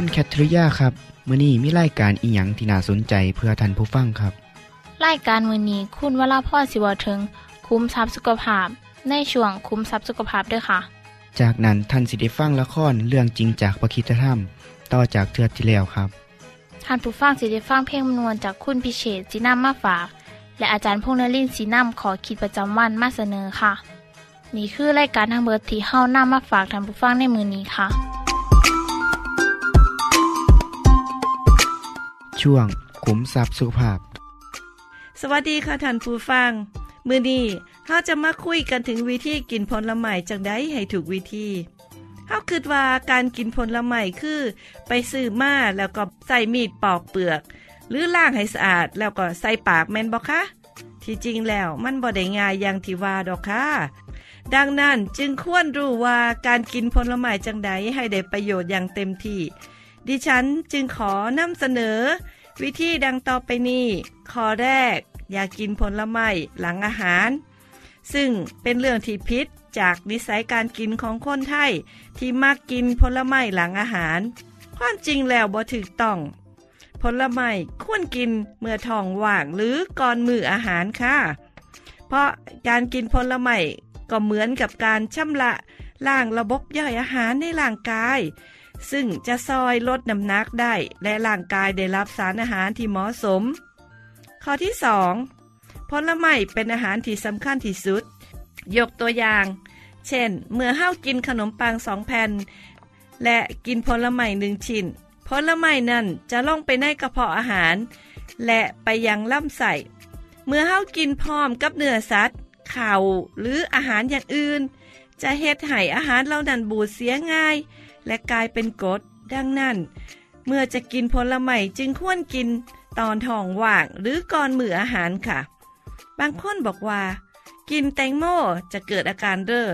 คุณแคทริยาครับมื้อนี้มีรายการอีหยังที่น่าสนใจเพื่อท่านผู้ฟังครับรายการมือนี้คุณวราพ่อสิวถึงคุ้มทรัพย์สุขภาพ ในช่วงคุ้มทรัพย์สุขภาพด้วยค่ะ จากนั้นท่านสิได้ฟังละครเรื่องจริงจากประคีตธรรม ต่อจากเทือกที่แล้วครับท่านผู้ฟังสิได้ฟังเพลงมนวนจากคุณพิเชษจีนัมมาฝาก และอาจารย์พงษ์นรินทร์สีนัมขอขีดประจำวันมาเสนอค่ะ นี่คือรายการทางเบอร์ที่เฮานํมาฝากท่านผู้ฟังในมือนี้ค่ะ ช่วงขุมทรัพย์สุขภาพ สวัสดีค่ะท่านผู้ฟัง มือนี้เฮาจะมาคุยกันถึงวิธีกินผลไม้จังไดให้ถูกวิธีเฮาคิดว่าการกินผลไม้คือ ไปซื้อมาแล้วก็ใส่มีดปอกเปลือก หรือล้างให้สะอาดแล้วก็ใส่ปากแม่นบ่คะที่จริงแล้วมันบ่ได้ง่ายอย่างที่ว่าดอกค่ะดังนั้นจึงควรรู้ว่าการกินผลไม้จังใดให้ได้ประโยชน์อย่างเต็มที่ ดิฉันจึงขอนำเสนอ วิธีดังต่อไปนี้ข้อแรก อย่ากกินผลไม้หลังอาหาร ซึ่งเป็นเรื่องที่พิษจากนิสัยการกินของคนไทย ที่มักกินผลไม้หลังอาหาร ความจริงแล้วบ่ถูกต้องผลไม้ควรกินเมื่อท้องว่างหรือก่อนมื้ออาหารค่ะ เพราะการกินผลไม้ก็เหมือนกับการชำระล้างระบบย่อยอาหารในร่างกาย ซึ่งจะซอยลดน้ำหนักได้ และร่างกายได้รับสารอาหารที่เหมาะสม ข้อที่ 2. ผลไม้เป็นอาหารที่สำคัญที่สุด ยกตัวอย่าง เช่น เมื่อเฮากินขนมปังสองแผ่น และกินผลไม้หนึ่งชิ้นผลไม้นั่นจะล่องไปในกระเพาะอาหาร และไปยังลำไส้เมื่อเฮากินพร้อมกับเนื้อสัตว์ข่าวหรืออาหารอย่างอื่น จะเฮ็ดให้อาหารเหล่านั้นบูดเสียง่าย และกลายเป็นกรดดังนั้น เมื่อจะกินผลไม้จึงควรกินตอนท้องว่างหรือก่อนมื้ออาหารค่ะ บางคนบอกว่า กินแตงโมจะเกิดอาการเร่อ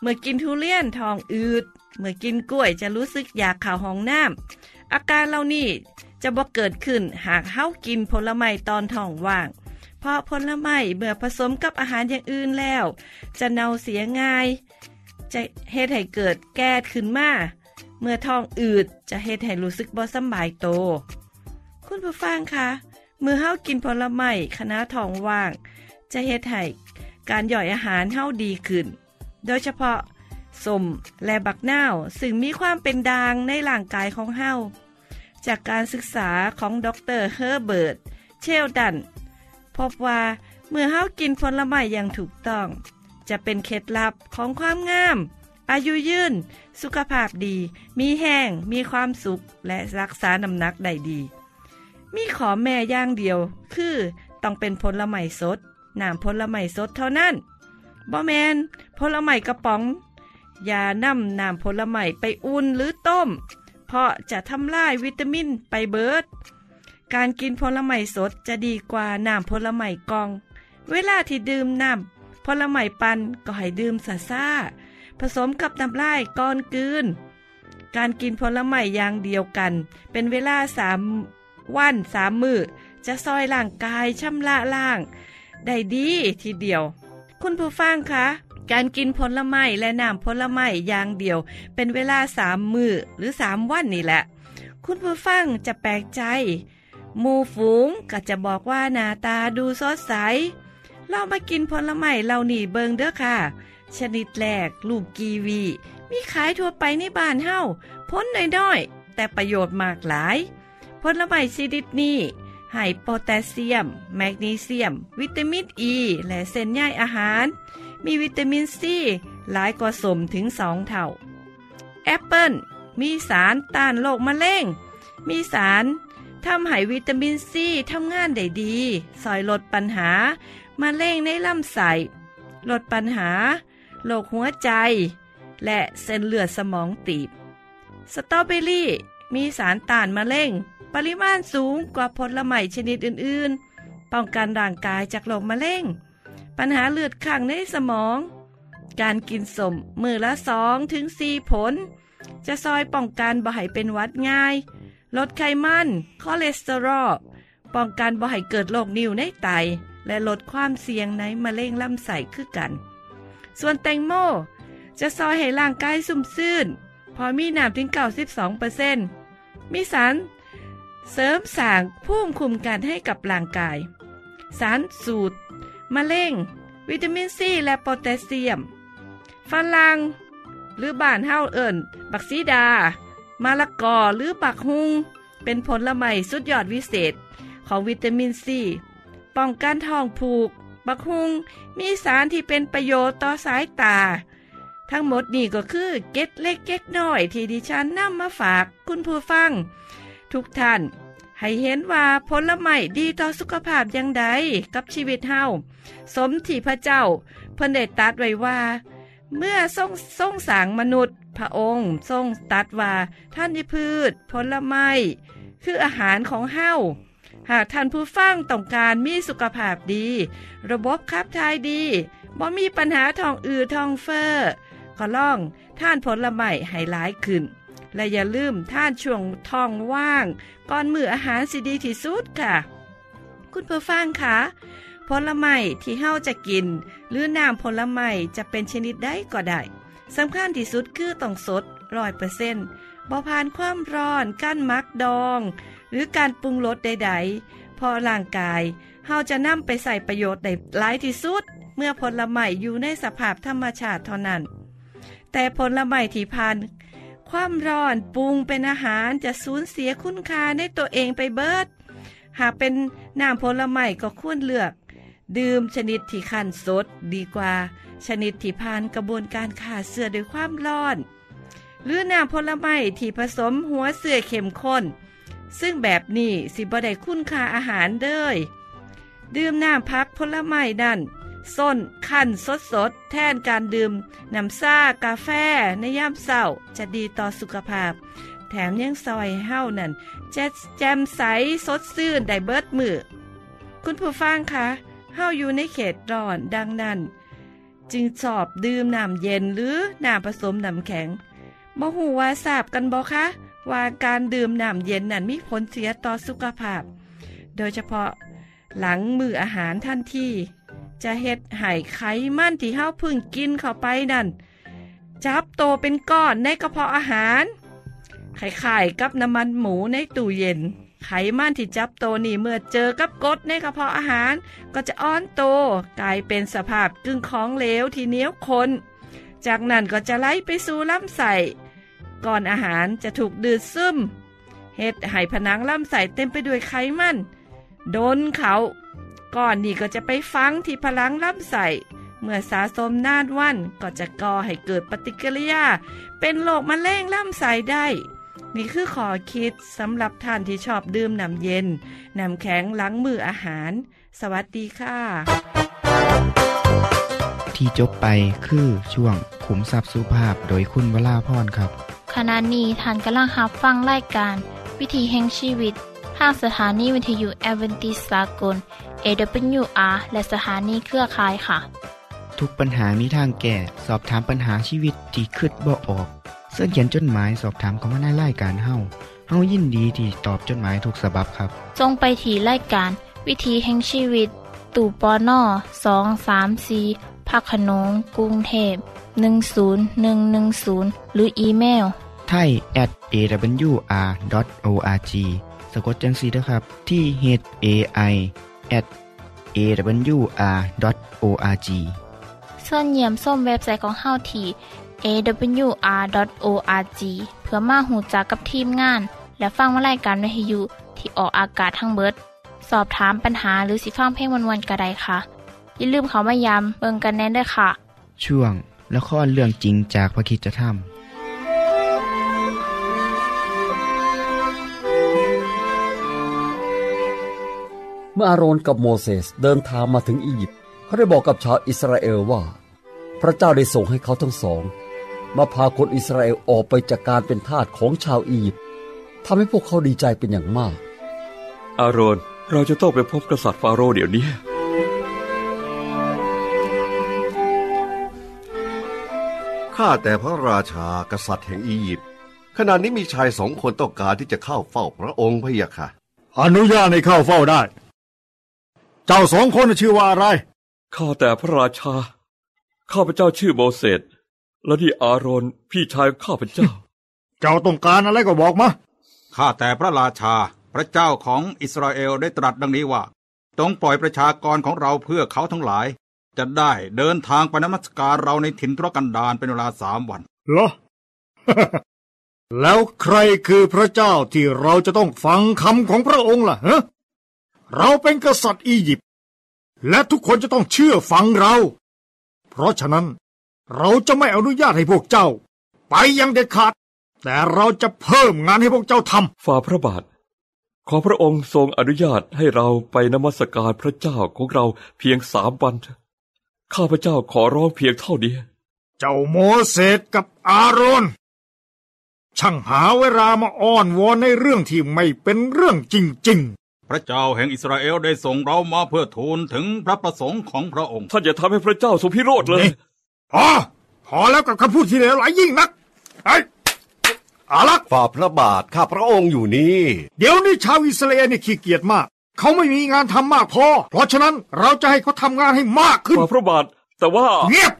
เมื่อกินทุเรียนท้องอืด เมื่อกินกล้วยจะรู้สึกอยากข่าวห้องน้ำอาการเหล่านี้จะบ่เกิดขึ้นหากเฮากินผลไม้ตอนท้องว่าง เพราะผลไม้เมื่อผสมกับอาหารอย่างอื่นแล้ว จะเน่าเสียง่าย จะเฮ็ดให้เกิดแก๊สขึ้นมา เมื่อท้องอืดจะเฮ็ดให้รู้สึกบ่สบายโต คุณผู้ฟังคะเมื่อเฮากินผลไม้ขณะท้องว่าง จะเฮ็ดให้การย่อยอาหารเฮาดีขึ้น โดยเฉพาะส้มและบักนาวซึ่งมีความเป็นด่างในร่างกายของเฮาจากการศึกษาของดรเฮอร์เบิร์ตเชลตัน พบว่าเมื่อเฮากินผลไม้อย่างถูกต้อง จะเป็นเคล็ดลับของความงาม อายุยืน สุขภาพดี มีแห้ง มีความสุข และรักษาน้ำหนักได้ดี มีขอแม่ย่างเดียว คือต้องเป็นผลไม้สดน้ำผลไม้สดเท่านั้นบ่แมนผลไม้กระป๋อง อย่านำน้ำผลไม้ไปอุ่นหรือต้ม เพราะจะทำลายวิตามินไปเบิด การกินผลไม้สดจะดีกว่าน้ำผลไม้กอง เวลาที่ดื่มน้ำผลไม้ปันก็ให้ดื่มซาซา ผสมกับน้ำลายก่อนกืน การกินผลไม้อย่างเดียวกัน เป็นเวลาสามวันสามมือจะซอยร่างกายชำระล่าง ได้ดีทีเดียว คุณผู้ฟังคะการกินผลไม้และน้ำผลไม้อย่างเดียว เป็นเวลาสามมือหรือสามวันนี่แหละ คุณผู้ฟังจะแปลกใจมูฝูงก็จะบอกว่าหน้าตาดูสดใสเรามากินผลไม้เหล่านี้เบิงเด้อค่ะ ชนิดแรก ลูกกีวี มีขายทั่วไปในบ้านเฮาพ้นน้อยๆ แต่ประโยชน์มากหลาย ผลไม้ชนิดนี้ให้โพแทสเซียม แมกนีเซียม วิตามินอ e, ีและเส้นใยอาหาร มีวิตามินซีหลายกว่าสมถึง2เท่า แอปเปิลมีสารต้านโรคมะเร็ง มีสารทำให้วิตามินซีทำงานได้ดีซอยลดปัญหามะเร็งในลำไส้ลดปัญหา โรคหัวใจ และเส้นเลือดสมองตีบ สตรอเบอรี่มีสารต้านมะเร็ง ปริมาณสูงกว่าผลไม้ชนิดอื่นๆ ป้องกันร่างกายจากโรคมะเร็ง ปัญหาเลือดคั่งในสมอง การกินสมมือละสองถึงสี่ผล จะซอยป้องกันบ่ให้เป็นวัดง่าย ลดไขมัน คอเลสเตอรอล ป้องกันบ่ให้เกิดโรคนิ่วในไต และลดความเสี่ยงในมะเร็งลำไส้คือกัน ส่วนแตงโม จะซอยให้ร่างกายสุ่มซื่น พอมีน้ำถึง 92%มีสารเสริมสร้างภูมิคุ้มกันให้กับร่างกาย สารสูตรมะเร็งวิตามินซีและโพแทสเซียม ฝรั่งหรือบ้านเฮาเอิญบักซีดา มะละกอหรือบักฮุง เป็นผลไม้สุดยอดวิเศษของวิตามินซี ป้องกันท้องผูก บักฮุงมีสารที่เป็นประโยชน์ต่อสายตา ทั้งหมดนี่ก็คือเก็ดเล็กเก็ดน้อยที่ดิฉันนำมาฝากคุณผู้ฟัง ทุกท่าน ให้เห็นว่าผลไม้ดีต่อสุขภาพอย่างใดกับชีวิตเฮาสมที่พระเจ้าเพิ่นได้ตัดไว้ว่า เมื่อทรงทรงสางมนุษย์ พระองค์ทรงตัดว่าท่านยพืช ผลไม้คืออาหารของเฮา หากท่านผู้ฟังต้องการมีสุขภาพดี ระบบขับถ่ายดีบ่มีปัญหาท้องอืดท้องเฟ้อก็ล่องท่านผลไม้ให้หลายขึ้น และอย่าลืมท่านช่วงท้องว่าง ก่อนมื้ออาหารสิดีที่สุดค่ะ คุณผู้ฟังคะผลไม้ที่เฮาจะกิน หรือน้ำผลไม้จะเป็นชนิดใดก็ได้สำคัญที่สุดคือต้องสดร้อยเปอร์เซ็นต์ บ่ผ่านความร้อน กั้นมักดอง หรือการปรุงรสใด ๆ พอร่างกายเฮาจะนำไปใส่ประโยชน์ได้หลายที่สุด เมื่อผลไม้อยู่ในสภาพธรรมชาติเท่านั้น แต่ผลไม้ที่ผ่านความร้อนปรุงเป็นอาหารจะสูญเสียคุณค่าในตัวเองไปเบิด หากเป็นน้ำผลไม้ก็ควรเลือก ดื่มชนิดที่ขั้นสดดีกว่า ชนิดที่ผ่านกระบวนการฆ่าเสือด้วยความร้อน หรือน้ำผลไม้ที่ผสมหัวเสือเข้มข้น ซึ่งแบบนี้สิบ่ได้คุณค่าอาหารเด้ยดื่มน้ำพักผลไม้นั่นส้นขั้นสดสดแทนการดื่มน้ำซ่ากาแฟในยามเศร้าจะดีต่อสุขภาพ แถมยังซอยเฮ้านั่นจะแจ่มใสสดซื่นได้เบิดมือคุณผู้ฟังคะเฮาอยู่ในเขตร้อนดังนั้น จึงชอบดื่มน้ำเย็นหรือน้ำผสมน้ำแข็ง บ่ฮู้ว่าทราบกันบ่คะว่าการดื่มน้ำเย็นนั้นมีผลเสียต่อสุขภาพ โดยเฉพาะหลังมื้ออาหารทันทีจะเฮ็ดให้ไขมันที่เฮาพึ่งกินเข้าไปนั่น จับโตเป็นก้อนในกระเพาะอาหารคล้ายๆกับน้ำมันหมูในตู้เย็น ไขมันที่จับโตนี่เมื่อเจอกับกดในกระเพาะอาหาร ก็จะอ้อนโตกลายเป็นสภาพกึ่งของเหลวที่เหนียวข้นจากนั้นก็จะไหลไปสู่ลำไส้ ก่อนอาหารจะถูกดืดซึมเฮ็ดให้ผนังลำไส้เต็มไปด้วยไขมัน โดนเขาก้อนนี้ก็จะไปฝังที่พลังลำไส้เมื่อสะสมนานวันก็จะก่อให้เกิดปฏิกิริยา เป็นโรคมะเร็งลำไส้ได้ นี่คือขอคิดสำหรับท่านที่ชอบดื่มน้ำเย็นน้ำแข็งล้างมืออาหาร สวัสดีค่ะ ที่จบไปคือช่วงขุมทรัพย์สุภาพโดยคุณวราพรครับ ขณะนี้ท่านกำลังรับฟังรายการ วิธีแห่งชีวิตทางสถานีวิทยุแอเวนติสากล AWR และสถานีเครือข่ายค่ะ ทุกปัญหามีทางแก้ สอบถามปัญหาชีวิตที่คืดบ่ออก เสื้อเขียนจดหมายสอบถามเขามาในรายการเฮาเฮายินดีที่ตอบจดหมายถูกสาบบครับจงไปที่รายการ วิธีแห่งชีวิต ตู่ปอน่อสองสามสีพักขนงกรุงเทพ10110 หรืออีเมล ไทย at awr.org สะกดจังสีนะครับ ที่ h a i at awr.org ส่วนเยี่ยมส้มเว็บไซต์ของเฮาที่ awr.org เพื่อมาหูจักกับทีมงาน และฟังวารายการวิทยุที่ออกอากาศทั้งเบิด สอบถามปัญหาหรือสิฟังเพลงวนๆกระไดค่ะ อย่าลืมเขามายามเบิงกันแน่นด้วยค่ะ ช่วงละครเรื่องจริงจากพระคริสตธร เมื่ออาโรนกับโมเสสเดินทางมาถึงอียิปต์เขาได้บอกกับชาวอิสราเอลว่า พระเจ้าได้ส่งให้เขาทั้งสอง มาพาคนอิสราเอลออกไปจากการเป็นทาสของชาวอียิปต์ทำให้พวกเขาดีใจเป็นอย่างมาก อาโรนเราจะต้องไปพบกษัตริย์ฟาโรห์เดี๋ยวนี้ข้าแต่พระราชากษัตริย์แห่งอียิปต์ขณะนี้มีชายสองคนต้องการที่จะเข้าเฝ้าพระองค์พะยะค่ะ อนุญาตให้เข้าเฝ้าได้ เจ้าสองคนชื่อว่าอะไร ข้าแต่พระราชา ข้าพเจ้าชื่อโมเสส และนี่อาโรนพี่ชายของข้าพเจ้า เจ้าต้องการอะไรก็บอกมา ข้าแต่พระราชา พระเจ้าของอิสราเอลได้ตรัสดังนี้ว่าต้องปล่อยประชากรของเราเพื่อเขาทั้งหลาย จะได้เดินทางไปนมัสการเราในถิ่นทุรกันดารเป็นเวลาสามวันเหรอ แล้วใครคือพระเจ้าที่เราจะต้องฟังคำของพระองค์ล่ะฮะ เราเป็นกษัตริย์อียิปต์และทุกคนจะต้องเชื่อฟังเรา เพราะฉะนั้นเราจะไม่อนุญาตให้พวกเจ้า ไปอยังเด็ดขาด แต่เราจะเพิ่มงานให้พวกเจ้าทำฝ่าพระบาท ขอพระองค์ทรงอนุญาตให้เราไปนมัสการพระเจ้าของเราเพียงสามวันเถอะข้าพเจ้าขอร้องเพียงเท่านี้ เจ้าโมเสสกับอาโรนช่างหาเวลามาอ้อนวอนในเรื่องที่ไม่เป็นเรื่องจริงพ ระเจ้าแห่งอิสราเอลได้ส่งเรามาเพื่อทูลถึงพระประสงค์ของพระองค์ ท่านอย่าทำให้พระเจ้าทรงพิโรธเลยๆพอพอแล้วกับคำพูดที่เหลวไหลยิ่งนักไอ้อาลักษ์ฝ่าพระบาทข้าพระองค์อยู่นี่ เดี๋ยวนี้ชาวอิสราเอลนี่ขี้เกียจมาก เขาไม่มีงานทำมากพอ เพราะฉะนั้นเราจะให้เขาทำงานให้มากขึ้นฝ่าพระบาท แต่ว่าเงียบ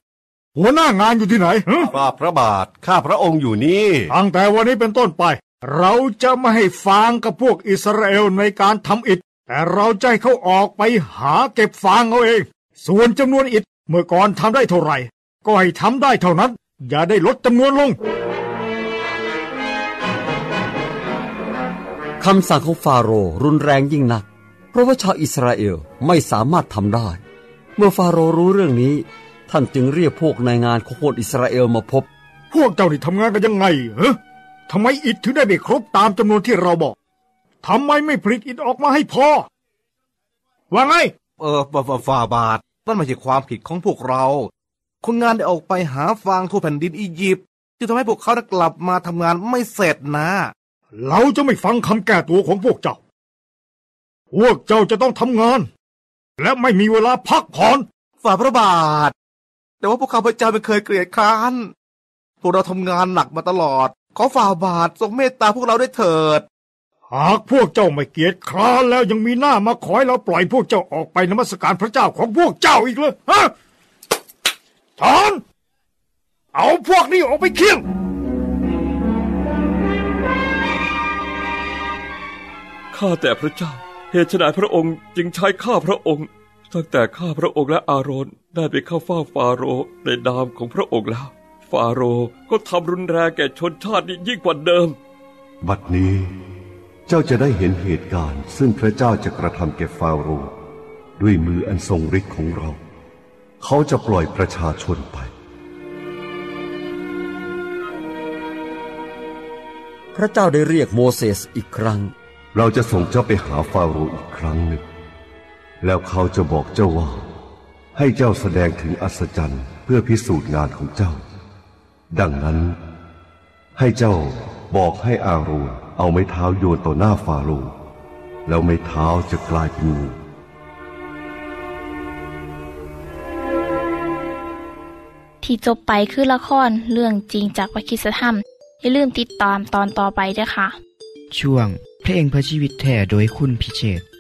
หัวหน้างานอยู่ที่ไหนฮะฝ่าพระบาทข้าพระองค์อยู่นี่ ตั้งแต่วันนี้เป็นต้นไป เราจะไม่ให้ฟางกับพวกอิสราเอลในการทำอิฐแต่เราจะให้เขาออกไปหาเก็บฟางเอาเอง ส่วนจำนวนอิฐเมื่อก่อนทำได้เท่าไหร่ ก็ให้ทำได้เท่านั้น อย่าได้ลดจำนวนลงคำสั่งของฟาโรห์รุนแรงยิ่งนัก เพราะว่าชาวอิสราเอลไม่สามารถทำได้ เมื่อฟาโรห์รู้เรื่องนี้ ท่านจึงเรียกพวกนายงานของคนอิสราเอลมาพบ พวกเจ้านี่ทำงานกันยังไงฮะ ทำไมอิฐถึงได้ไม่ครบตามจำนวนที่เราบอกทำไมไม่ผลิตอิฐออกมาให้พอ ว่าไง เออฝ่าฝ่าฝ่าบาทนั่นไม่ใช่ความผิดของพวกเรา คนงานได้ออกไปหาฟางทั่วแผ่นดินอียิปต์จึงทำให้พวกเขาได้กลับมาทำงานไม่เสร็จนะ เราจะไม่ฟังคำแก้ตัวของพวกเจ้า พวกเจ้าจะต้องทำงาน และไม่มีเวลาพักผ่อน ฝ่าพระบาท แต่ว่าพวกข้าพเจ้าไม่เคยเกลียดคร้าน พวกเราทำงานหนักมาตลอด ขอฝ่าบาททรงเมตตาพวกเราได้เถิด หากพวกเจ้าไม่เกียจคร้านแล้วยังมีหน้ามาขอให้เราปล่อยพวกเจ้าออกไปนมัสการพระเจ้าของพวกเจ้าอีกเลยฮะถอนเอาพวกนี้ออกไปเคี่ยงข้าแต่พระเจ้า เหตุไฉนพระองค์จึงใช้ข้าพระองค์ตั้งแต่ข้าพระองค์และอาโรนได้ไปเข้าเฝ้าฟาโรห์ในนามของพระองค์แล้วฟาโรห์ก็ทำรุนแรงแก่ชนชาตินี้ยิ่งกว่าเดิม บัดนี้เจ้าจะได้เห็นเหตุการณ์ ซึ่งพระเจ้าจะกระทำแก่ฟาโรห์ด้วยมืออันทรงฤทธิ์ของเรา เขาจะปล่อยประชาชนไป พระเจ้าได้เรียกโมเสสอีกครั้ง เราจะส่งเจ้าไปหาฟาโรห์อีกครั้งหนึ่ง แล้วเขาจะบอกเจ้าว่า ให้เจ้าแสดงถึงอัศจรรย์เพื่อพิสูจน์งานของเจ้า ดังนั้น ให้เจ้าบอกให้อาโรนเอาไม้เท้าโยนต่อหน้าฟาโรห์แล้วไม้เท้าจะกลายเป็นงูที่จบไปคือละครเรื่องจริงจากวิคิสธรรม อย่าลืมติดตามตอนต่อไปด้วยค่ะ ช่วงเพลงเพื่อชีวิตแท่โดยคุณพิเชษ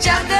jungle.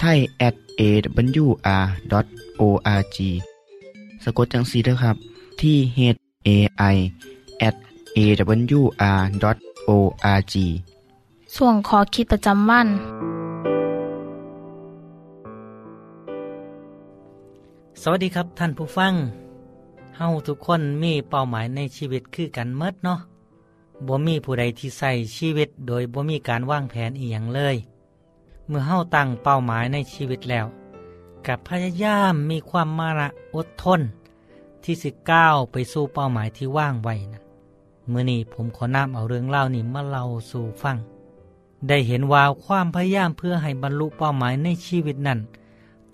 ไทย at awr.org สะกดจังสีด้วยครับ ที่ h a i at awr.org ส่วนขอคิดประจำวัน สวัสดีครับท่านผู้ฟัง เฮาทุกคนมีเป้าหมายในชีวิตคือกันเมดเนาะบ่มีผู้ใดที่ใส่ชีวิตโดยบ่มีการวางแผนอีหยังเลย เมื่อเฮาตั้งเป้าหมายในชีวิตแล้ว กับพยายามมีความมาระอดทน ที่สิก้าวไปสู่เป้าหมายที่ว่างไว้นะเมื่อนี้ผมขอนำเอาเรื่องเล่านี้มาเล่าสู่ฟัง ได้เห็นว่าความพยายามเพื่อให้บรรลุเป้าหมายในชีวิตนั้น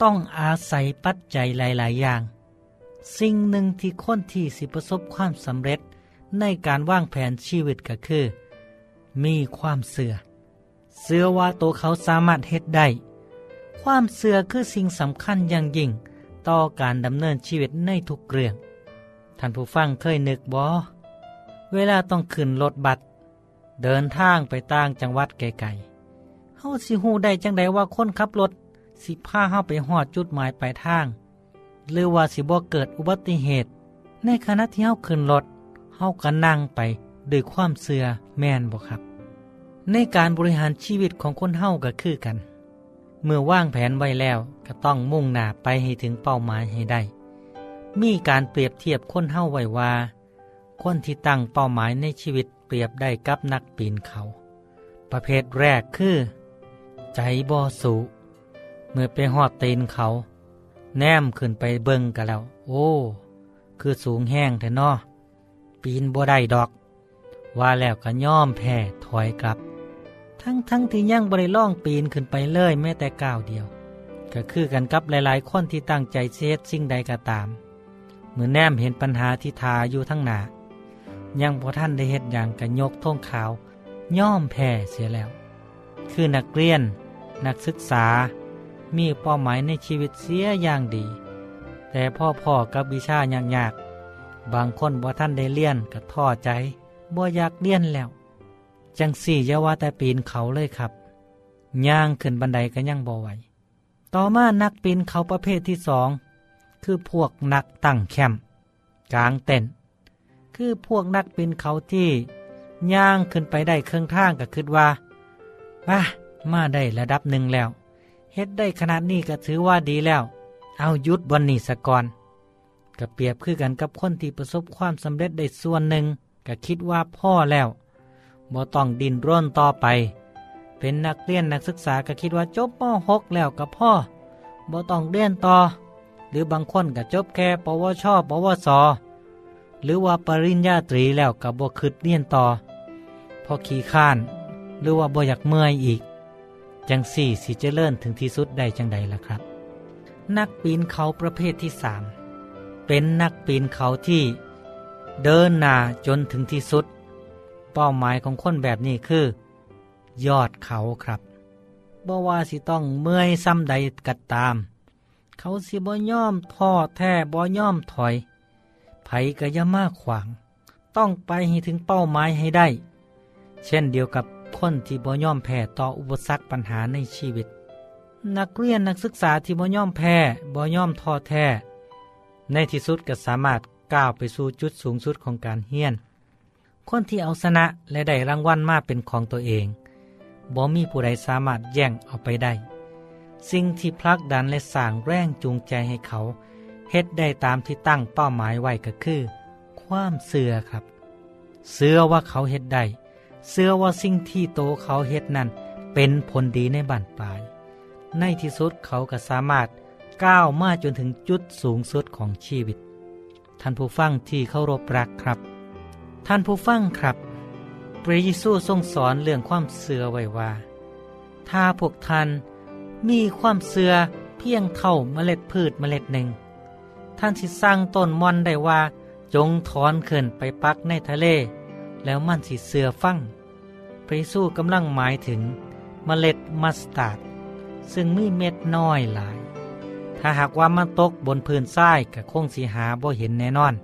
ต้องอาศัยปัจจัยหลาย ๆ อย่าง สิ่งหนึ่งที่คนที่สิประสบความสำเร็จในการวางแผนชีวิตก็คือ มีความเสื่อ เสื่อว่าตัวเขาสามารถเฮ็ดได้ ความเสื่อคือสิ่งสำคัญอย่างยิ่ง ต่อการดำเนินชีวิตในทุกเรื่อง ท่านผู้ฟังเคยนึกบ่เวลาต้องขึ้นรถบัสเดินทางไปต่างจังหวัดไกลๆเฮาสิฮู้ได้จังไดว่าคนขับรถสิพาเฮาไปฮอดจุดหมายปลายทาง หรือว่าสิบ่เกิดอุบัติเหตุ ในขณะที่เฮาขึ้นรถเฮาก็นั่งไปด้วยความเสื่อแม่นบ่ครับ ในการบริหารชีวิตของคนเฮาก็คือกัน เมื่อว่างแผนไว้แล้วก็ต้องมุ่งหน้าไปให้ถึงเป้าหมายให้ได้ มีการเปรียบเทียบคนเฮาไว้ว่า คนที่ตั้งเป้าหมายในชีวิตเปรียบได้กับนักปีนเขา ประเภทแรกคือ ใจบ่สูเมื่อไปหอดตีนเขา แนมขึ้นไปเบิ่งกันแล้ว โอ้ คือสูงแห้งแท้นอปีนบ่ได้ดอกว่าแล้วก็ย่อมแพ้ถอยกลับ ทั้งทั้งที่ยังบริล่องปีนขึ้นไปเลยแม้แต่ก้าวเดียว ก็คือกันกับหลายๆ คนที่ตั้งใจเสียสิ่งใดก็ตาม เหมื่อแนมเห็นปัญหาที่ทาอยู่ทั้งหนายังพอท่านได้เห็ดอย่างกันยกท่งขาว ย่อมแพ้เสียแล้ว คือนักเรียน นักศึกษา มีเป้าหมายในชีวิตเสียอย่างดี แต่พ่อพ่อกับวิชายากๆบางคนบ่ท่านได้เรียนก็ท้อใจบ่อยากเรียนแล้ว จังสี่ยาว่าแต่ปีนเขาเลยครับ ย่างขึ้นบันไดก็ยังบ่ไหวต่อมานักปีนเขาประเภทที่สอง คือพวกนักตั้งแคมป์กลางเต็นท์คือพวกนักปีนเขาที่ย่างขึ้นไปได้เครื่องท่างก็คิดว่าป่ะมาได้ระดับหนึ่งแล้วเฮ็ดได้ขนาดนี้ก็ถือว่าดีแล้ว เอายุดบนนี้สะก่อนก็เปรียบคือกันกับคนที่ประสบความสำเร็จได้ส่วนหนึ่งก็คิดว่าพ่อแล้ว บ่ต้องดินร่นต่อไป เป็นนักเรียนนักศึกษาก็คิดว่าจบม .6 แล้วกับพ่อบ่ต้องเรียนต่อ หรือบางคนก็จบแค่ปวชปวส หรือว่าปริญญาตรีแล้วกับบ่คืดเรียนต่อพอขี้ข้าน หรือว่าบ่อยากเมื่อยอีก จังสี่สิเจริญถึงที่สุดได้จังใดล่ะครับ นักปีนเขาประเภทที่สามเป็นนักปีนเขาที่เดินหน้าจนถึงที่สุด เป้าหมายของคนแบบนี้คือ ยอดเขาครับบ่ว่าสิต้องเมื่อยซ้ำใดกัดตาม เขาสิบ่ย่อมท้อแท้บ่ย่อมถอย ไผก็ย่ามาขวาง ต้องไปให้ถึงเป้าหมายให้ได้ เช่นเดียวกับคนที่บ่ย่อมแพ้ต่ออุปสรรคปัญหาในชีวิต นักเรียนนักศึกษาที่บ่ย่อมแพ้บ่ย่อมท้อแท้ ในที่สุดก็สามารถก้าวไปสู่จุดสูงสุดของการเฮียน คนที่เอาชนะและได้รางวัลมาเป็นของตัวเองบ่มีผู้ใดสามารถแย่งเอาไปได้ สิ่งที่พลักดันและสร้างแรงจูงใจให้เขาเฮ็ดได้ตามที่ตั้งเป้าหมายไว้ก็คือ ความเสื่อครับ เสื่อว่าเขาเฮ็ดได้เสื่อว่าสิ่งที่โตเขาเฮ็ดนั้นเป็นผลดีในบั้นปลาย ในที่สุดเขาก็สามารถก้าวมาจนถึงจุดสูงสุดของชีวิต ท่านผู้ฟังที่เคารพรักครับ ท่านผู้ฟังครับ พระเยซูทรงสอนเรื่องความเซื่อไว้ว่า ถ้าพวกท่านมีความเซื่อเพียงเท่าเมล็ดพืชเมล็ดหนึ่ง ท่านสิสั่งต้นหม่อนได้ว่า จงถอนขึ้นไปปักในทะเล แล้วมันสิเซื่อฟังพระเยซูกำลังหมายถึงเมล็ดมัสตาร์ดซึ่งมีเม็ดน้อยหลาย ถ้าหากว่ามันตกบนพื้นทรายก็คงสิหาบ่เห็นแน่นอน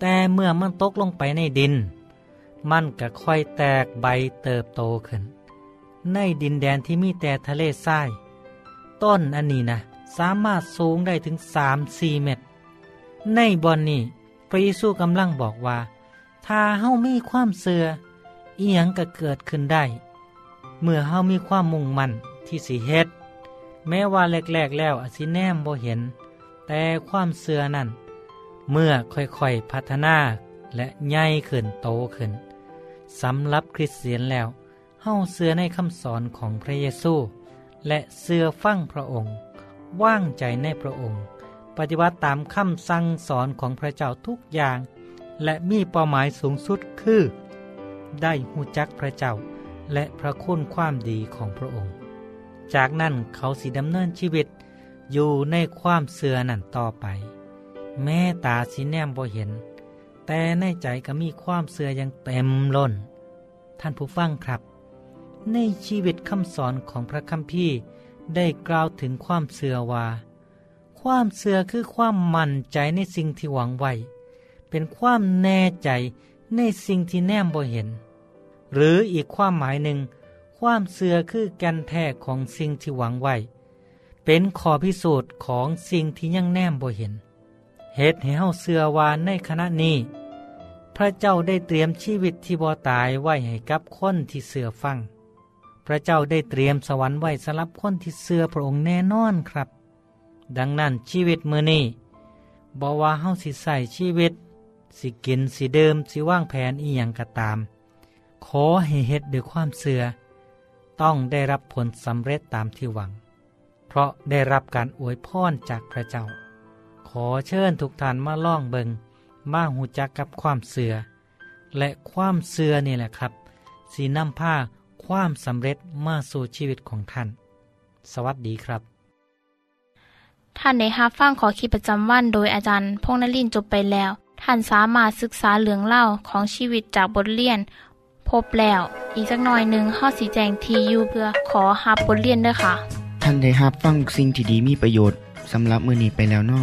แต่เมื่อมันตกลงไปในดิน มันก็ค่อยแตกใบเติบโตขึ้น ในดินแดนที่มีแต่ทะเลทราย ต้นอันนี้นะสามารถสูงได้ถึงสามสี่เมตร ในบอนนี้พระเยซูกำลังบอกว่า ถ้าเฮามีความเสือเอียงก็เกิดขึ้นได้ เมื่อเฮามีความมุ่งมั่นที่สิเฮ็ดแม้ว่าแรกๆแล้วอาจสิแนมบ่เห็น แต่ความเสือนั่น เมื่อค่อยๆพัฒนาและใหญ่ขึ้นโตขึ้นสำหรับคริสเตียนแล้วเฮาเสื้อในคำสอนของพระเยซู และเสื้อฟั่งพระองค์ ว่างใจในพระองค์ ปฏิบัติตามคำสั่งสอนของพระเจ้าทุกอย่าง และมีเป้าหมายสูงสุดคือ ได้หูจักพระเจ้า และพระคุณความดีของพระองค์ จากนั้นเขาสิดำเนินชีวิตอยู่ในความเสื่อนั่นต่อไป แม่ตาสิแนมบ่เห็น แต่ในใจก็มีความเสื่อย่างเต็มล้น ท่านผู้ฟังครับ ในชีวิตคำสอนของพระคัมภีร์ได้กล่าวถึงความเสื่อว่า ความเสื่อคือความมั่นใจในสิ่งที่หวังไว้ เป็นความแน่ใจในสิ่งที่แนมบ่เห็น หรืออีกความหมายหนึ่ง ความเสื่อคือแกนแท้ของสิ่งที่หวังไว้ เป็นขอพิสูจน์ของสิ่งที่ยังแนมบ่เห็น เหตุให้เฮาเสื่อว่าในขณะนี้ พระเจ้าได้เตรียมชีวิตที่บ่ตายไว้ให้กับคนที่เสื่อฟัง พระเจ้าได้เตรียมสวรรค์ไว้สำหรับคนที่เสื่อพระองค์แน่นอนครับ ดังนั้นชีวิตมือนี้บอว่าเฮาสิใส่ชีวิต สิกินสิเดิมสิว่างแผนอีหยังก็ตาม ขอให้เฮ็ดด้วยความเสื่อต้องได้รับผลสำเร็จตามที่หวัง เพราะได้รับการอวยพรจากพระเจ้า ขอเชิญทุกท่านมาล่องเบิงมาหูจักกับความเสือ และความเสือนี่แหละครับ สีน้ำผ้าความสำเร็จมาสู่ชีวิตของท่าน สวัสดีครับ ท่านในฮับฟังขอขีประจำวันโดยอาจารย์พงนลินจบไปแล้ว ท่านสามารถศึกษาเหลืองเล่าของชีวิตจากบทเรียน พบแล้ว อีกสักหน่อยหนึ่งข้อสีแจงทียูเพื่อขอฮับบทเรียนด้วยค่ะ ท่านได้รับฟังสิ่งที่ดีมีประโยชน์สำหรับมือนี้ไปแล้วนอ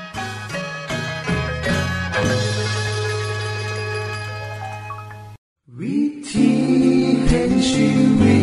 วิธีแห่งชีวิต